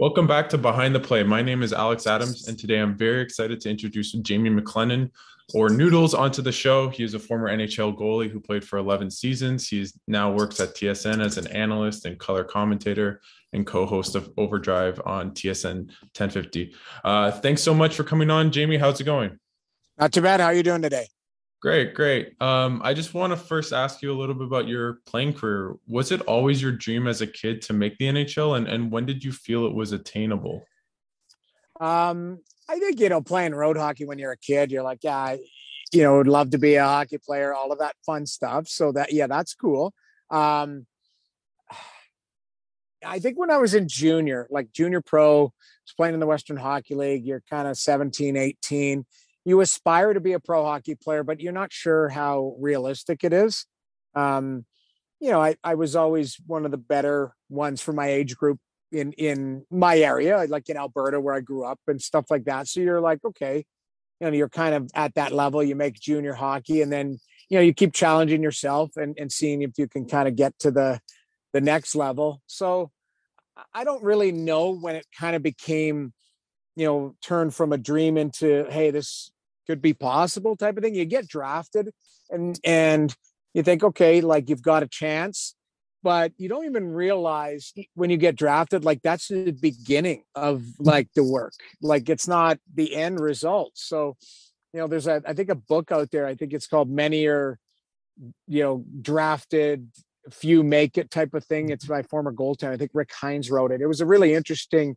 Welcome back to Behind the Play. My name is Alex Adams, and today I'm very excited to introduce Jamie McLennan, or Noodles, onto the show. He is a former NHL goalie who played for 11 seasons. He now works at TSN as an analyst and color commentator and co-host of Overdrive on TSN 1050. Uh, thanks so much for coming on, Jamie. How's it going? Not too bad. How are you doing today? Great, great. Um, I just want to first ask you a little bit about your playing career. Was it always your dream as a kid to make the NHL, and and when did you feel it was attainable? Um, I think you know playing road hockey when you're a kid, you're like, yeah, I, you know, would love to be a hockey player, all of that fun stuff. So that yeah, that's cool. Um, I think when I was in junior, like junior pro, was playing in the Western Hockey League, you're kind of 17, 18 you aspire to be a pro hockey player, but you're not sure how realistic it is. Um, you know, I, I was always one of the better ones for my age group in in my area, like in Alberta where I grew up and stuff like that. So you're like, okay, you know, you're kind of at that level. You make junior hockey, and then you know you keep challenging yourself and and seeing if you can kind of get to the the next level. So I don't really know when it kind of became you know, turn from a dream into, hey, this could be possible type of thing. You get drafted and and you think, okay, like you've got a chance, but you don't even realize when you get drafted, like that's the beginning of like the work. Like it's not the end result. So, you know, there's a I think a book out there, I think it's called Many Are, you know, drafted, few make it type of thing. It's my former goaltender. I think Rick Hines wrote it. It was a really interesting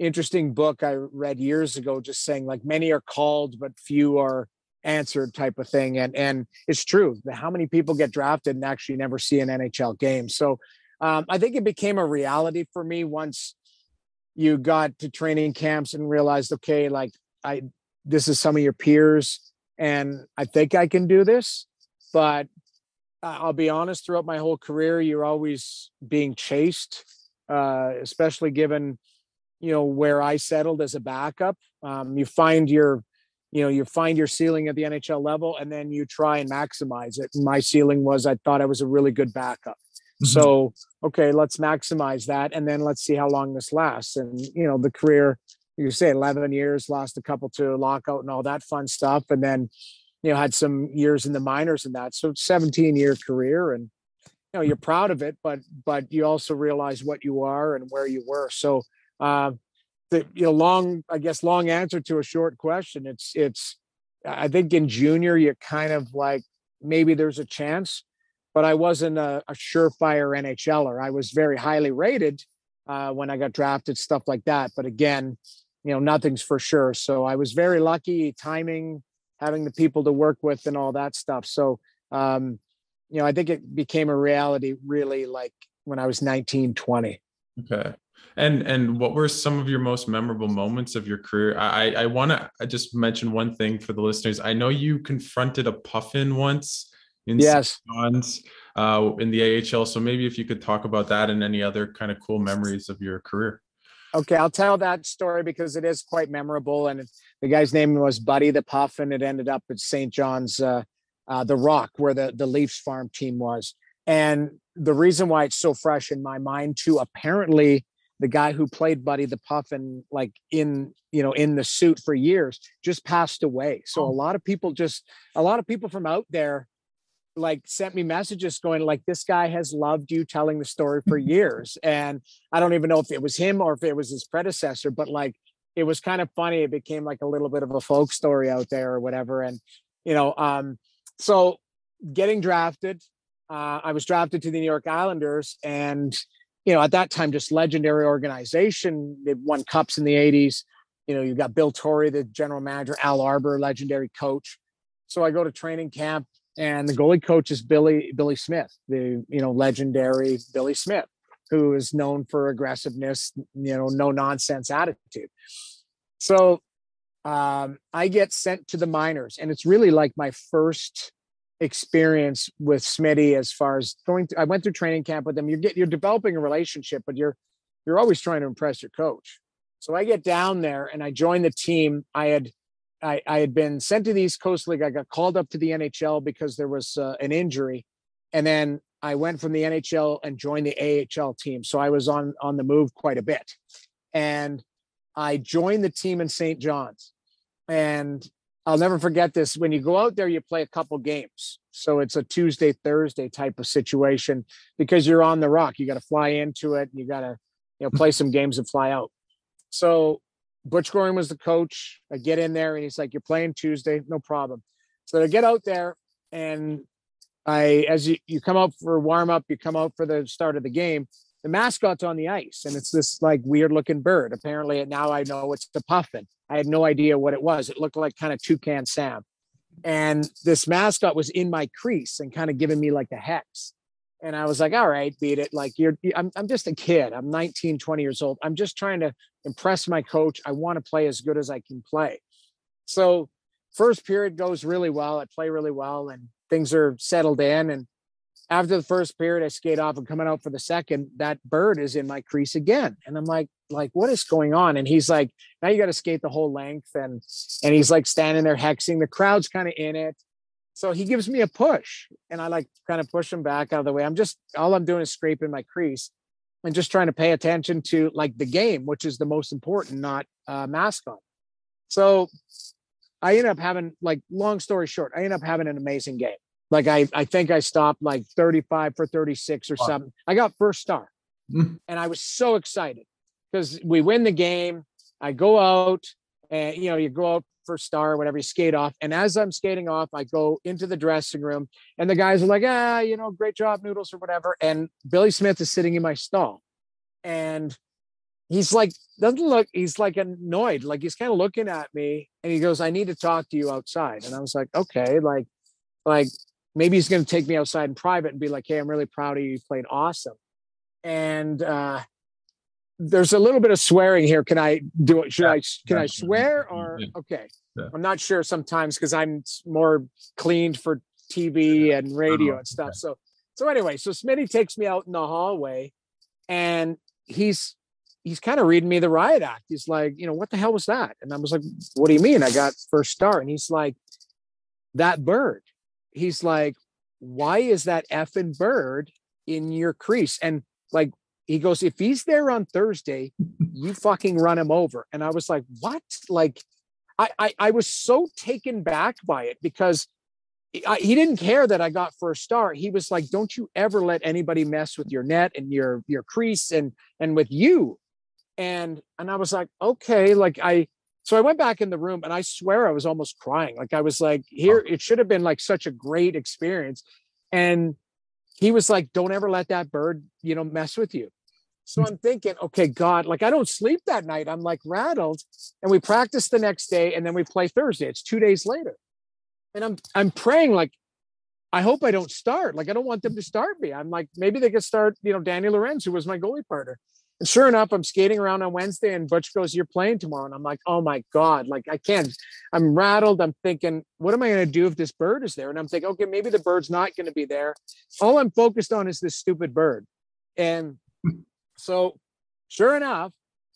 interesting book I read years ago, just saying like many are called, but few are answered type of thing. And and it's true. How many people get drafted and actually never see an NHL game? So um, I think it became a reality for me once you got to training camps and realized, okay, like I this is some of your peers, and I think I can do this. But I'll be honest, throughout my whole career, you're always being chased, uh, especially given you know where I settled as a backup. Um, you find your you know you find your ceiling at the NHL level and then you try and maximize it. And my ceiling was I thought I was a really good backup. Mm-hmm. So okay, let's maximize that and then let's see how long this lasts. And you know the career you say 11 years, lost a couple to lockout and all that fun stuff, and then you know had some years in the minors and that. So 17 year career and you know you're proud of it, but but you also realize what you are and where you were. So uh, the you know long i guess long answer to a short question it's it's i think in junior you kind of like maybe there's a chance but i wasn't a, a surefire nhler. I was very highly rated uh, when i got drafted stuff like that but again you know nothing's for sure. So i was very lucky timing having the people to work with and all that stuff. So um you know i think it became a reality really like when i was 19 20 okay and and what were some of your most memorable moments of your career? I I want to just mention one thing for the listeners. I know you confronted a puffin once in yes. John's, uh, in the AHL. So maybe if you could talk about that and any other kind of cool memories of your career. Okay, I'll tell that story because it is quite memorable. And the guy's name was Buddy the Puff, and it ended up at St. John's, uh, uh, the Rock, where the the Leafs farm team was. And the reason why it's so fresh in my mind too, apparently the guy who played Buddy the Puffin, like in you know in the suit for years, just passed away. So oh. a lot of people just a lot of people from out there like sent me messages going like this guy has loved you telling the story for years and i don't even know if it was him or if it was his predecessor but like it was kind of funny it became like a little bit of a folk story out there or whatever and you know um so getting drafted uh, i was drafted to the new york islanders and you know, at that time, just legendary organization. They won cups in the 80s. You know, you got Bill Torrey, the general manager, Al Arbour, legendary coach. So I go to training camp and the goalie coach is Billy Billy Smith, the you know legendary Billy Smith, who is known for aggressiveness, you know, no nonsense attitude. So um, I get sent to the minors, and it's really like my first experience with Smitty as far as going to, I went through training camp with him. You get you're developing a relationship, but you're you're always trying to impress your coach. So I get down there and I join the team. I had I, I had been sent to the East Coast League. I got called up to the NHL because there was uh, an injury, and then I went from the NHL and joined the AHL team. So I was on on the move quite a bit. and I joined the team in St. John's. And I'll never forget this. When you go out there, you play a couple games. So it's a Tuesday, Thursday type of situation because you're on the rock. You got to fly into it. You got to, you know, play some games and fly out. So Butch Goring was the coach. I get in there and he's like, You're playing Tuesday, no problem. So I get out there and I as you, you come out for warm up, you come out for the start of the game, the mascot's on the ice and it's this like weird looking bird. Apparently now I know it's the puffin. I had no idea what it was. It looked like kind of toucan Sam. And this mascot was in my crease and kind of giving me like the hex. And I was like, all right, beat it. Like you're, I'm, I'm just a kid. I'm 19, 20 years old. I'm just trying to impress my coach. I want to play as good as I can play. So first period goes really well. I play really well and things are settled in. And after the first period, I skate off and coming out for the second, that bird is in my crease again. And I'm like, like, what is going on? And he's like, now you got to skate the whole length. And and he's like standing there hexing. The crowd's kind of in it. So he gives me a push and I like kind of push him back out of the way. I'm just all I'm doing is scraping my crease and just trying to pay attention to like the game, which is the most important, not uh, mascot. So I end up having like long story short, I end up having an amazing game. Like I, I think I stopped like 35 for 36 or wow. something. I got first star. Mm. And I was so excited because we win the game. I go out and you know, you go out for star, whatever, you skate off. And as I'm skating off, I go into the dressing room and the guys are like, ah, you know, great job, noodles or whatever. And Billy Smith is sitting in my stall. And he's like, doesn't look, he's like annoyed. Like he's kind of looking at me and he goes, I need to talk to you outside. And I was like, okay, like, like maybe he's going to take me outside in private and be like, Hey, I'm really proud of you. You played awesome. And, uh, there's a little bit of swearing here. Can I do it? Should yeah, I, can I swear or, yeah. okay. Yeah. I'm not sure sometimes cause I'm more cleaned for TV and radio and stuff. Okay. So, so anyway, so Smitty takes me out in the hallway and he's, he's kind of reading me the riot act. He's like, you know, what the hell was that? And I was like, what do you mean? I got first star. And he's like, that bird he's like, why is that effing bird in your crease? And like, he goes, if he's there on Thursday, you fucking run him over. And I was like, what? Like, I, I, I was so taken back by it because I, he didn't care that I got first star. He was like, "Don't you ever let anybody mess with your net and your your crease and and with you." And and I was like, "Okay." Like I so I went back in the room and I swear I was almost crying. Like I was like, here, oh. it should have been like such a great experience. And he was like, don't ever let that bird, you know, mess with you. So I'm thinking, okay, God, like I don't sleep that night. I'm like rattled. And we practice the next day and then we play Thursday. It's two days later. And I'm I'm praying like, I hope I don't start. Like I don't want them to start me. I'm like, maybe they could start, you know, Danny Lorenz, who was my goalie partner. And sure enough, I'm skating around on Wednesday and Butch goes, You're playing tomorrow. And I'm like, Oh my God, like I can't. I'm rattled. I'm thinking, What am I going to do if this bird is there? And I'm thinking, Okay, maybe the bird's not going to be there. All I'm focused on is this stupid bird. And so, sure enough,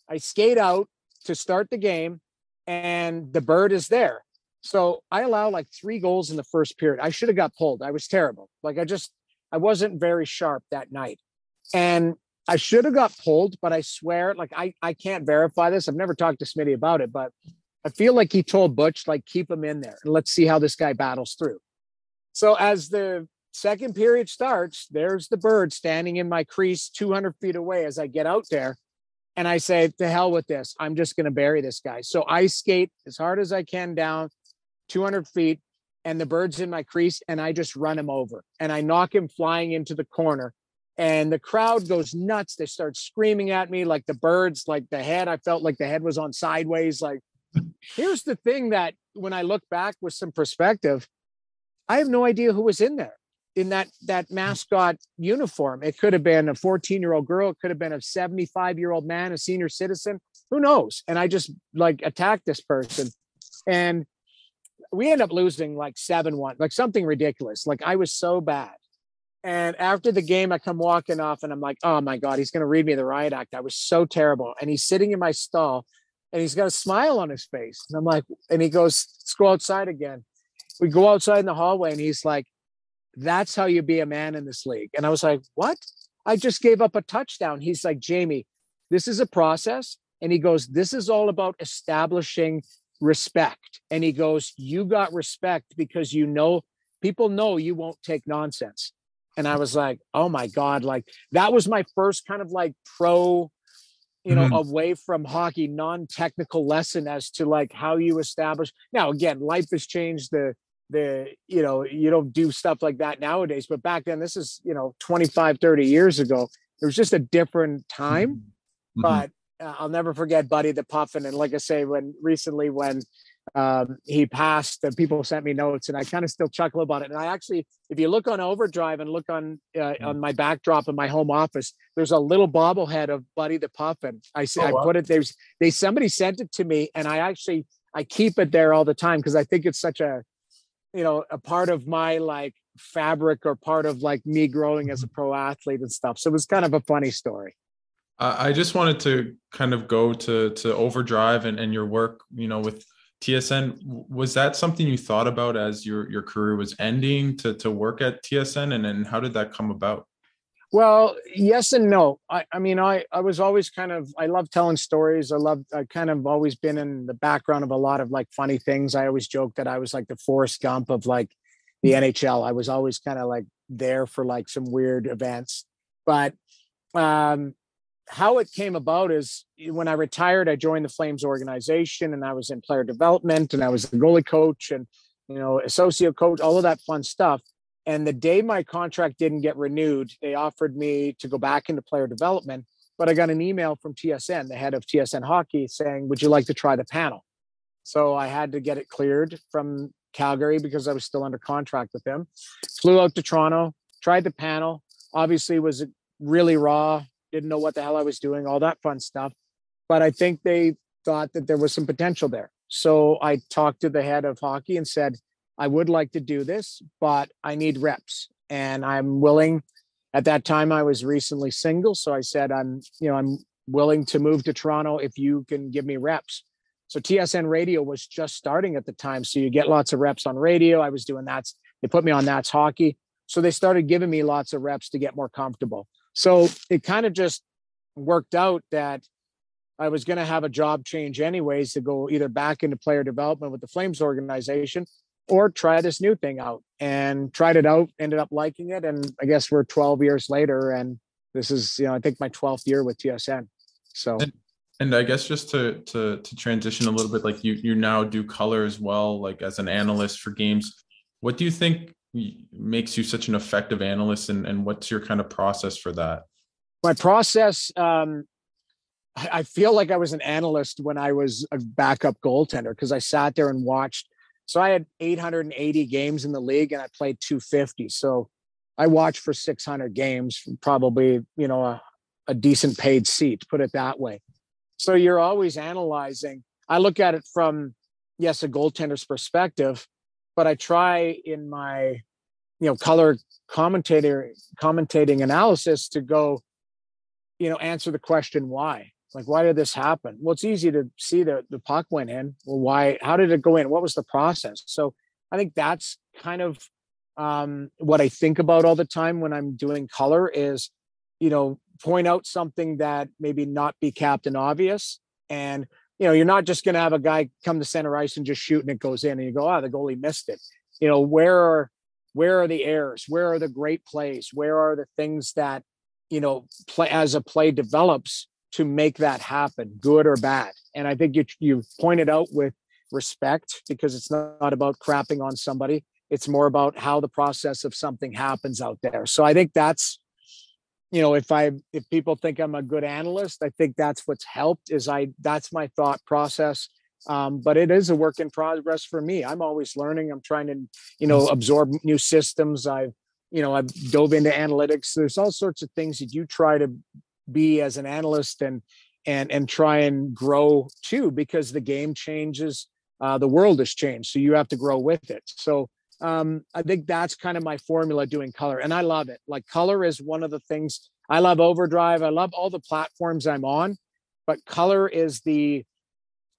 I skate out to start the game and the bird is there. So I allow like three goals in the first period. I should have got pulled. I was terrible. Like I just, I wasn't very sharp that night. And I should have got pulled, but I swear, like I, I can't verify this. I've never talked to Smitty about it, but I feel like he told Butch, like, keep him in there and let's see how this guy battles through. So as the second period starts, there's the bird standing in my crease 200 feet away as I get out there. And I say, to hell with this. I'm just going to bury this guy. So I skate as hard as I can down 200 feet and the bird's in my crease and I just run him over and I knock him flying into the corner and the crowd goes nuts. They start screaming at me like the birds, like the head. I felt like the head was on sideways. Like, here's the thing that when I look back with some perspective, I have no idea who was in there in that that mascot uniform. It could have been a 14 year old girl. It could have been a 75 year old man, a senior citizen. Who knows? And I just like attacked this person, and we end up losing like seven one, like something ridiculous. Like I was so bad and after the game, I come walking off and I'm like, oh my God, he's going to read me the riot act. I was so terrible. And he's sitting in my stall and he's got a smile on his face. And I'm like, and he goes, let's go outside again. We go outside in the hallway and he's like, that's how you be a man in this league. And I was like, what? I just gave up a touchdown. He's like, Jamie, this is a process and he goes, This is all about establishing respect. And he goes, You got respect because you know people know you won't take nonsense. And I was like, Oh my God, like that was my first kind of like pro, you know, mm-hmm. away from hockey, non technical lesson as to like how you establish. Now, again, life has changed the, the you know you don't do stuff like that nowadays but back then this is you know 25 30 years ago it was just a different time mm-hmm. but uh, I'll never forget Buddy the Puffin. And like I say, when recently when um, he passed, and people sent me notes, and I kind of still chuckle about it. And I actually, if you look on Overdrive and look on uh, mm-hmm. on my backdrop in my home office, there's a little bobblehead of Buddy the Puffin. I oh, I wow. put it there's they somebody sent it to me, and I actually I keep it there all the time because I think it's such a you know a part of my like fabric or part of like me growing as a mm-hmm. pro athlete and stuff. So it was kind of a funny story. I just wanted to kind of go to to overdrive and, and your work, you know, with TSN. Was that something you thought about as your your career was ending to to work at TSN, and then how did that come about? Well, yes and no. I, I mean, I I was always kind of I love telling stories. I love I kind of always been in the background of a lot of like funny things. I always joke that I was like the Forrest Gump of like the NHL. I was always kind of like there for like some weird events, but um how it came about is eh, when I retired, I joined the Flames organization and I was in player development and I was the goalie coach and, you know, associate coach, all of that fun stuff. And the day my contract didn't get renewed, they offered me to go back into player development. But I got an email from TSN, the head of TSN hockey, saying, Would you like to try the panel? So I had to get it cleared from Calgary because I was still under contract with them. Flew out to Toronto, tried the panel. Obviously, was really raw, didn't know what the hell I was doing, all that fun stuff. But I think they thought that there was some potential there. So I talked to the head of hockey and said, I would like to do this, but I need reps and I'm willing. At that time, I was recently single. So I said, I'm, you know, I'm willing to move to Toronto if you can give me reps. So TSN radio was just starting at the time. So you get lots of reps on radio. I was doing that. They put me on that's hockey. So they started giving me lots of reps to get more comfortable. So it kind of just worked out that I was going to have a job change anyways to go either back into player development with the Flames organization or try this new thing out and tried it out, ended up liking it. And I guess we're 12 years later and this is, you know, I think my 12th year with TSN. So. And, and I guess just to, to, to transition a little bit, like you, you now do color as well, like as an analyst for games. What do you think makes you such an effective analyst and, and what's your kind of process for that? My process um, i feel like i was an analyst when i was a backup goaltender because i sat there and watched. So i had 880 games in the league and i played 250 so i watched for 600 games probably you know a, a decent paid seat put it that way. So you're always analyzing. I look at it from yes a goaltender's perspective but I try in my you know color commentator commentating analysis to go you know answer the question why? Like why did this happen? Well it's easy to see that the puck went in. Well why how did it go in? What was the process? So i think that's kind of um, what i think about all the time when i'm doing color is you know point out something that maybe not be captain obvious and you know, you're not just going to have a guy come to center ice and just shoot and it goes in and you go, oh, the goalie missed it. You know, where are where are the errors? Where are the great plays? Where are the things that, you know, play as a play develops to make that happen, good or bad? And I think you you've pointed out with respect because it's not about crapping on somebody. It's more about how the process of something happens out there. So I think that's you know if i if people think i'm a good analyst i think that's what's helped is i that's my thought process um, but it is a work in progress for me. I'm always learning. I'm trying to you know absorb new systems. I've you know i've dove into analytics. There's all sorts of things that you try to be as an analyst and and and try and grow too because the game changes uh, the world has changed so you have to grow with it. So um, I think that's kind of my formula doing color, and I love it. Like color is one of the things I love. Overdrive, I love all the platforms I'm on, but color is the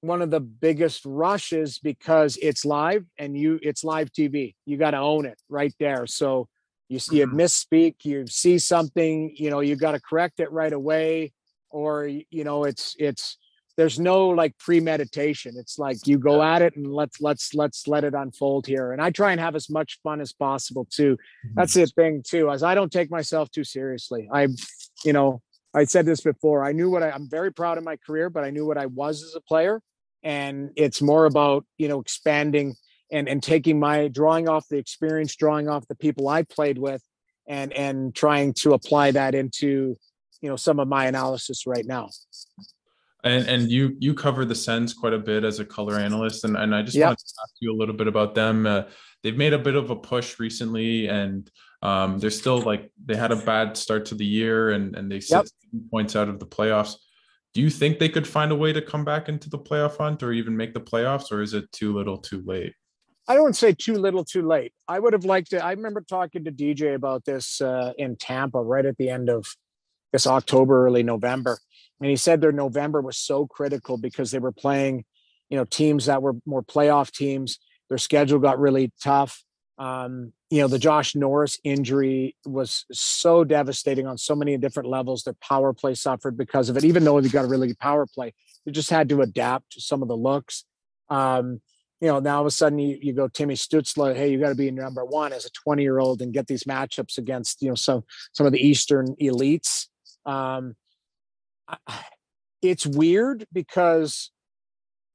one of the biggest rushes because it's live and you it's live TV. You got to own it right there. So you see a mm-hmm. misspeak, you see something, you know, you got to correct it right away, or you know, it's it's there's no like premeditation. It's like you go at it and let's let's let's let it unfold here. And I try and have as much fun as possible too. Mm-hmm. That's the thing too, as I don't take myself too seriously. I, you know, I said this before. I knew what I, I'm very proud of my career, but I knew what I was as a player. And it's more about, you know, expanding and and taking my drawing off the experience, drawing off the people I played with and and trying to apply that into, you know, some of my analysis right now. And and you you cover the Sens quite a bit as a color analyst, and and I just yep. want to ask you a little bit about them. Uh, they've made a bit of a push recently, and um, they're still like they had a bad start to the year, and and they yep. points out of the playoffs. Do you think they could find a way to come back into the playoff hunt, or even make the playoffs, or is it too little, too late? I don't say too little, too late. I would have liked to. I remember talking to DJ about this uh, in Tampa right at the end of this October, early November and he said their November was so critical because they were playing, you know, teams that were more playoff teams. Their schedule got really tough. Um, you know, the Josh Norris injury was so devastating on so many different levels. Their power play suffered because of it. Even though they got a really good power play, they just had to adapt to some of the looks. Um, you know, now all of a sudden you, you go Timmy Stützle, hey, you got to be number one as a 20 year old and get these matchups against, you know, some some of the Eastern elites. Um, it's weird because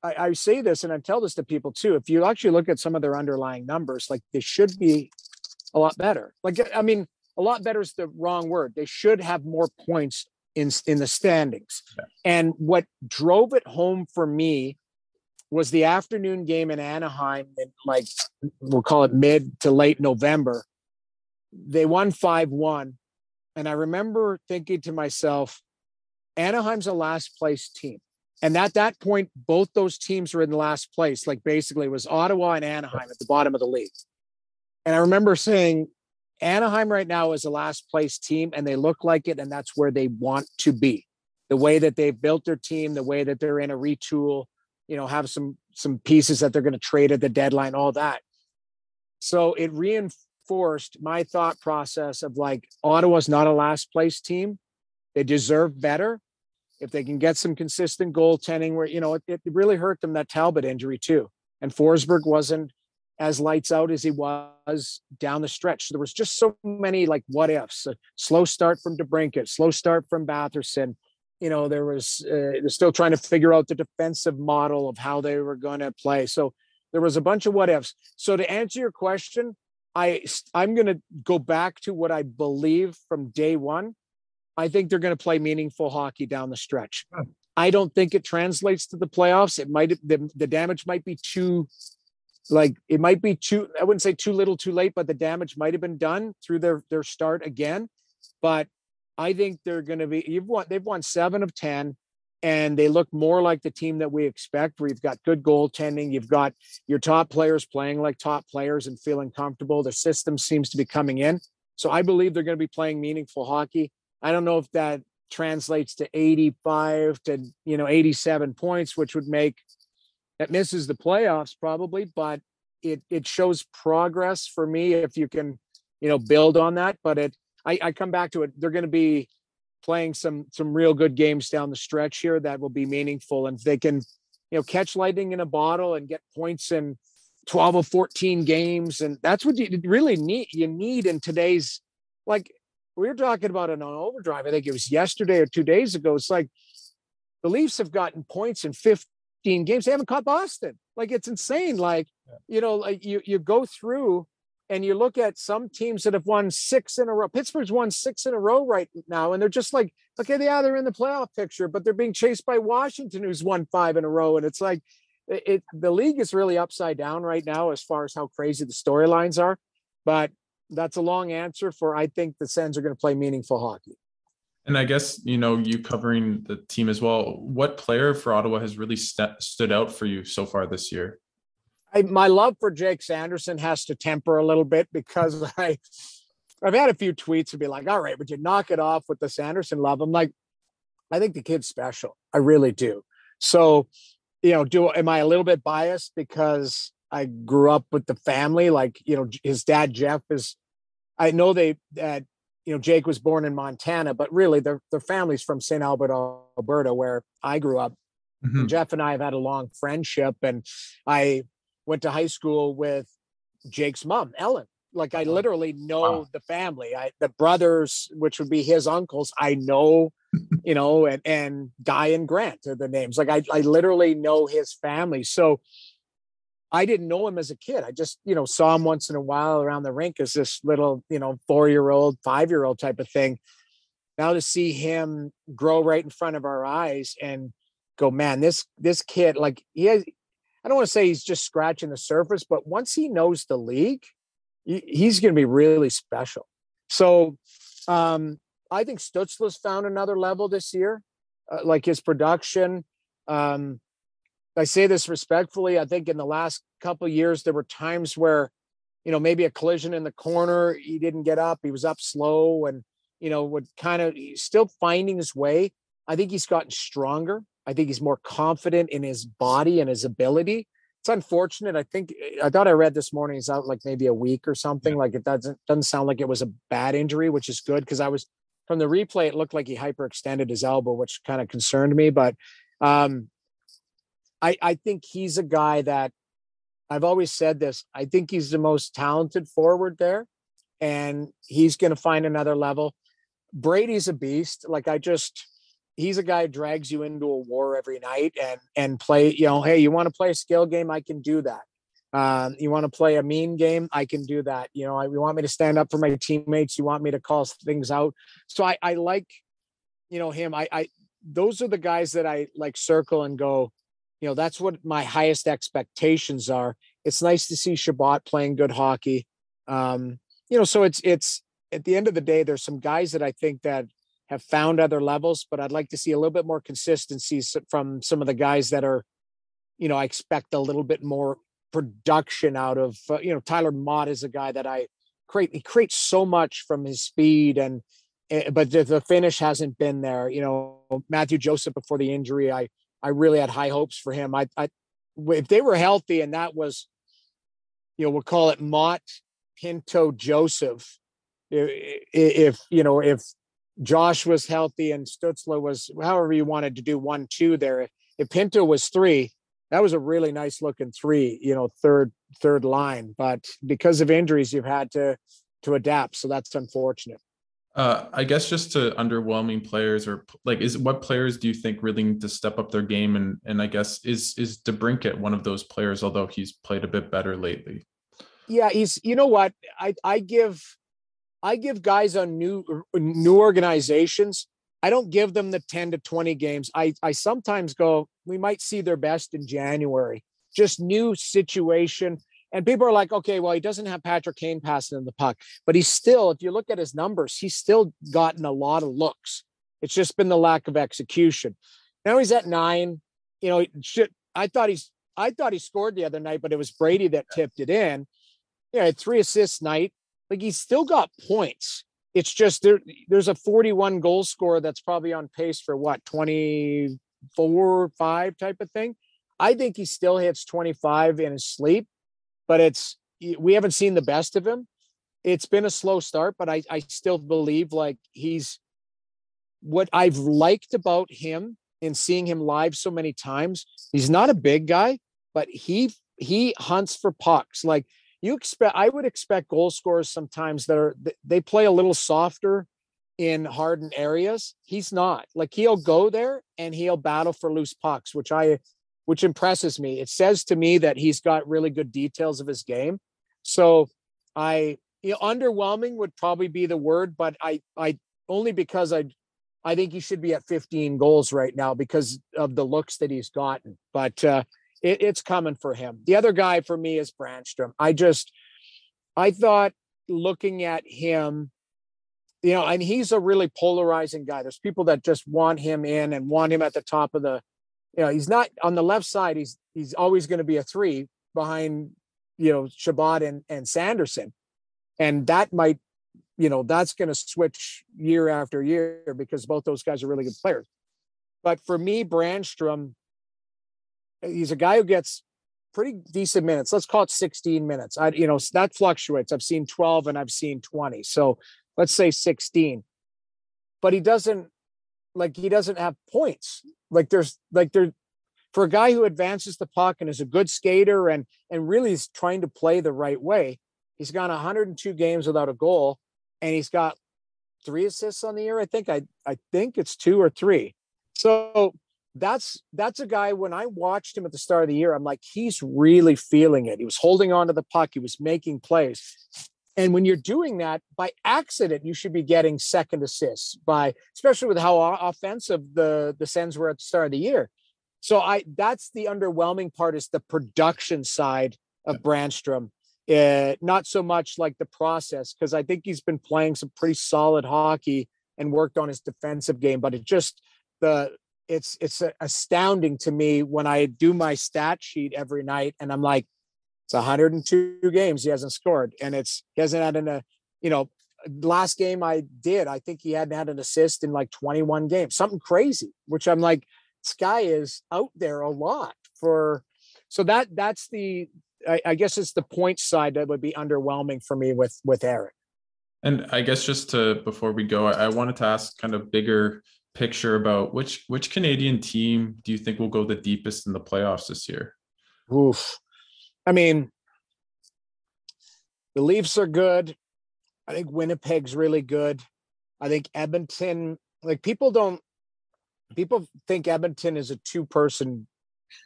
I, I, say this and I tell this to people too. If you actually look at some of their underlying numbers, like they should be a lot better. Like I mean, a lot better is the wrong word. They should have more points in in the standings. Yeah. And what drove it home for me was the afternoon game in Anaheim in like we'll call it mid to late November. They won 5-1 and I remember thinking to myself, Anaheim's a last place team. And at that point, both those teams were in the last place. Like basically, it was Ottawa and Anaheim at the bottom of the league. And I remember saying, Anaheim right now is a last place team, and they look like it, and that's where they want to be. The way that they've built their team, the way that they're in a retool, you know, have some some pieces that they're going to trade at the deadline, all that. So it reinforced my thought process of like Ottawa's not a last place team. They deserve better. If they can get some consistent goaltending, where you know it, it really hurt them that Talbot injury too, and Forsberg wasn't as lights out as he was down the stretch. There was just so many like what ifs. A slow start from DeBrincat, slow start from Batherson. You know, there was uh, they're still trying to figure out the defensive model of how they were going to play. So there was a bunch of what ifs. So to answer your question, I I'm going to go back to what I believe from day one. I think they're going to play meaningful hockey down the stretch. Hmm. I don't think it translates to the playoffs. It might the, the damage might be too like it might be too I wouldn't say too little too late, but the damage might have been done through their their start again. But I think they're going to be you've won they've won 7 of 10 and they look more like the team that we expect where you've got good goaltending, you've got your top players playing like top players and feeling comfortable. The system seems to be coming in. So I believe they're going to be playing meaningful hockey. I don't know if that translates to 85 to you know 87 points, which would make that misses the playoffs probably, but it it shows progress for me if you can you know build on that. But it I, I come back to it. They're going to be playing some some real good games down the stretch here that will be meaningful, and if they can you know catch lightning in a bottle and get points in 12 or 14 games and that's what you really need you need in today's like we were talking about it on overdrive. I think it was yesterday or two days ago. It's like the Leafs have gotten points in 15 games. They haven't caught Boston. Like it's insane. Like, yeah. you know, like you you go through and you look at some teams that have won six in a row. Pittsburgh's won six in a row right now, and they're just like, okay, yeah, they're in the playoff picture, but they're being chased by Washington, who's won five in a row. And it's like it, it the league is really upside down right now as far as how crazy the storylines are. But that's a long answer for I think the Sens are going to play meaningful hockey. And I guess you know you covering the team as well. What player for Ottawa has really st- stood out for you so far this year? I, my love for Jake Sanderson has to temper a little bit because I I've had a few tweets to be like, all right, would you knock it off with the Sanderson love? I'm like, I think the kid's special. I really do. So, you know, do am I a little bit biased because I grew up with the family? Like, you know, his dad Jeff is I know they that you know Jake was born in Montana, but really their their family's from St. Albert, Alberta, where I grew up. Mm-hmm. Jeff and I have had a long friendship, and I went to high school with Jake's mom, Ellen. Like I literally know wow. the family. I the brothers, which would be his uncles, I know, you know, and and Guy and Grant are the names. Like I I literally know his family. So I didn't know him as a kid. I just, you know, saw him once in a while around the rink as this little, you know, four year old, five year old type of thing. Now to see him grow right in front of our eyes and go, man, this this kid, like he has, I don't want to say he's just scratching the surface, but once he knows the league, he's going to be really special. So um, I think Stützle's found another level this year, uh, like his production. Um, I say this respectfully. I think in the last couple years there were times where, you know, maybe a collision in the corner, he didn't get up, he was up slow, and you know would kind of still finding his way. I think he's gotten stronger. I think he's more confident in his body and his ability. It's unfortunate. I think I thought I read this morning he's out like maybe a week or something. Yeah. Like it doesn't doesn't sound like it was a bad injury, which is good because I was from the replay. It looked like he hyperextended his elbow, which kind of concerned me. But um, I I think he's a guy that I've always said this. I think he's the most talented forward there, and he's going to find another level. Brady's a beast. Like I just he's a guy who drags you into a war every night and and play you know hey you want to play a skill game i can do that um, you want to play a mean game i can do that you know I, you want me to stand up for my teammates you want me to call things out so i i like you know him i i those are the guys that i like circle and go you know that's what my highest expectations are it's nice to see Chabot playing good hockey um you know so it's it's at the end of the day there's some guys that i think that have found other levels, but I'd like to see a little bit more consistency from some of the guys that are, you know, I expect a little bit more production out of. Uh, you know, Tyler Motte is a guy that I create. He creates so much from his speed and, eh, but the, the finish hasn't been there. You know, Mathieu Joseph before the injury, I I really had high hopes for him. I, I if they were healthy and that was, you know, we'll call it Motte, Pinto, Joseph. If, if you know if Josh was healthy and Stützle was however you wanted to do one two there. If Pinto was three, that was a really nice looking three, you know, third third line. But because of injuries, you've had to to adapt. So that's unfortunate. Uh, I guess just to underwhelming players or like is what players do you think really need to step up their game and and I guess is is DeBrincat one of those players although he's played a bit better lately. Yeah, he's you know what I I give I give guys on new new organizations. I don't give them the 10 to 20 games. I I sometimes go, we might see their best in January. Just new situation. And people are like, okay, well, he doesn't have Patrick Kane passing in the puck, but he's still, if you look at his numbers, he's still gotten a lot of looks. It's just been the lack of execution. Now he's at nine. You know, should, I thought he's I thought he scored the other night, but it was Brady that tipped it in. Yeah, three assists night like he's still got points. It's just there. There's a 41 goal scorer that's probably on pace for what 24, five type of thing. I think he still hits 25 in his sleep, but it's we haven't seen the best of him. It's been a slow start, but I I still believe like he's what I've liked about him and seeing him live so many times. He's not a big guy, but he he hunts for pucks. Like you expect I would expect goal scorers sometimes that are they play a little softer in hardened areas. He's not. Like he'll go there and he'll battle for loose pucks, which I which impresses me. It says to me that he's got really good details of his game. So I you know, underwhelming would probably be the word, but I I only because I I think he should be at 15 goals right now because of the looks that he's gotten. But uh it, it's coming for him. The other guy for me is Brannstrom. I just, I thought looking at him, you know, and he's a really polarizing guy. There's people that just want him in and want him at the top of the, you know, he's not on the left side. He's he's always going to be a three behind, you know, Chabot and, and Sanderson. And that might, you know, that's going to switch year after year because both those guys are really good players. But for me, Brannstrom, he's a guy who gets pretty decent minutes. Let's call it 16 minutes. I, you know, that fluctuates. I've seen 12 and I've seen 20. So let's say 16. But he doesn't like he doesn't have points. Like there's like there for a guy who advances the puck and is a good skater and and really is trying to play the right way, he's gone 102 games without a goal, and he's got three assists on the year. I think I I think it's two or three. So that's that's a guy when I watched him at the start of the year, I'm like, he's really feeling it. He was holding on to the puck, he was making plays. And when you're doing that by accident, you should be getting second assists by, especially with how offensive the the Sens were at the start of the year. So I that's the underwhelming part is the production side of Brannstrom, uh, not so much like the process because I think he's been playing some pretty solid hockey and worked on his defensive game, but it just the it's it's astounding to me when I do my stat sheet every night and I'm like it's 102 games he hasn't scored, and it's he hasn't had an a uh, you know last game I did I think he hadn't had an assist in like 21 games, something crazy. Which I'm like, this guy is out there a lot for. So that that's the I, I guess it's the point side that would be underwhelming for me with with Erik. And I guess just to before we go, I, I wanted to ask kind of bigger picture about which which Canadian team do you think will go the deepest in the playoffs this year? Oof. I mean, the Leafs are good. I think Winnipeg's really good. I think Edmonton, like people don't, people think Edmonton is a two person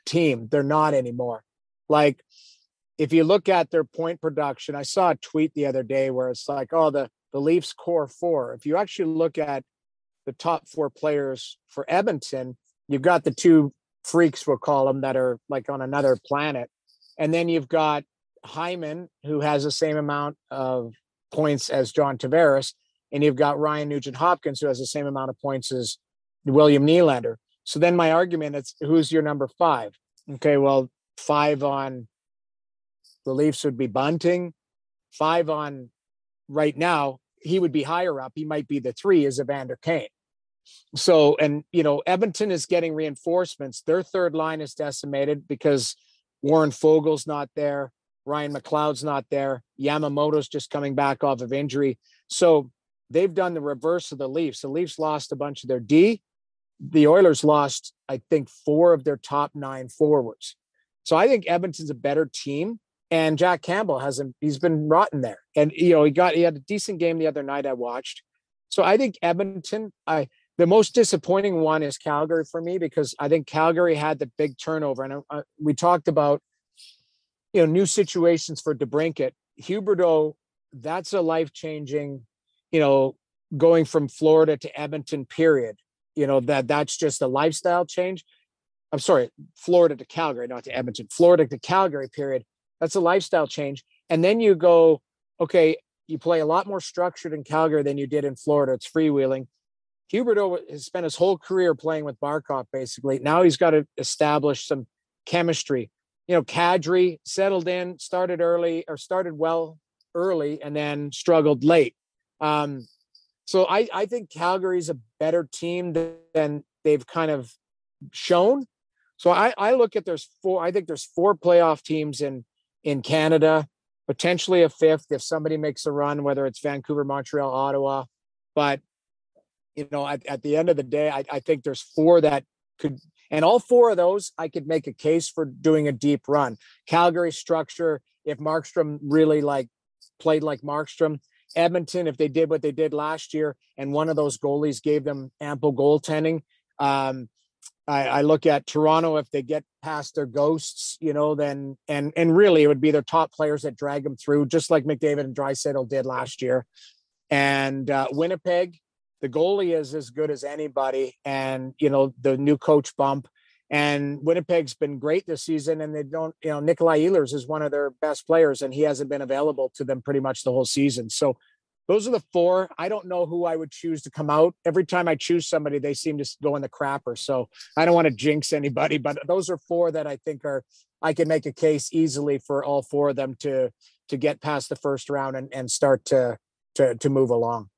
team. They're not anymore. Like, if you look at their point production, I saw a tweet the other day where it's like, oh, the, the Leafs core four. If you actually look at the top four players for Edmonton, you've got the two freaks, we'll call them, that are like on another planet. And then you've got Hyman, who has the same amount of points as John Tavares. And you've got Ryan Nugent Hopkins, who has the same amount of points as William Nylander. So then my argument is who's your number five? Okay, well, five on the Leafs would be Bunting. Five on right now, he would be higher up. He might be the three is Evander Kane. So, and you know, Edmonton is getting reinforcements. Their third line is decimated because Warren Foegele's not there. Ryan McLeod's not there. Yamamoto's just coming back off of injury. So they've done the reverse of the Leafs. The Leafs lost a bunch of their D. The Oilers lost, I think, four of their top nine forwards. So I think Edmonton's a better team. And Jack Campbell hasn't, he's been rotten there. And, you know, he got, he had a decent game the other night I watched. So I think Edmonton, I, the most disappointing one is Calgary for me because I think Calgary had the big turnover, and uh, we talked about you know new situations for DeBrincat. Huberdeau, that's a life changing, you know, going from Florida to Edmonton. Period. You know that that's just a lifestyle change. I'm sorry, Florida to Calgary, not to Edmonton. Florida to Calgary. Period. That's a lifestyle change, and then you go, okay, you play a lot more structured in Calgary than you did in Florida. It's freewheeling Huberdeau has spent his whole career playing with Barkov, basically. Now he's got to establish some chemistry. You know, Kadri settled in, started early or started well early and then struggled late. Um, so I, I think Calgary's a better team than they've kind of shown. So I, I look at there's four, I think there's four playoff teams in in Canada, potentially a fifth if somebody makes a run, whether it's Vancouver, Montreal, Ottawa. But you know, at, at the end of the day, I, I think there's four that could, and all four of those, I could make a case for doing a deep run. Calgary structure, if Markstrom really like played like Markstrom, Edmonton, if they did what they did last year, and one of those goalies gave them ample goaltending. Um, I, I, look at Toronto if they get past their ghosts, you know, then and and really it would be their top players that drag them through, just like McDavid and Draisaitl did last year. And uh, Winnipeg, the goalie is as good as anybody, and you know the new coach bump. And Winnipeg's been great this season, and they don't, you know, Nikolai Ehlers is one of their best players, and he hasn't been available to them pretty much the whole season. So those are the four. I don't know who I would choose to come out. Every time I choose somebody, they seem to go in the crapper. So I don't want to jinx anybody, but those are four that I think are I can make a case easily for all four of them to to get past the first round and, and start to to to move along.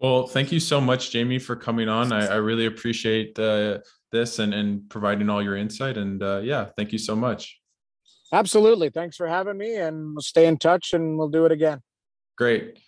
Well, thank you so much, Jamie, for coming on. I, I really appreciate uh, this and, and providing all your insight. And uh, yeah, thank you so much. Absolutely. Thanks for having me, and we'll stay in touch and we'll do it again. Great.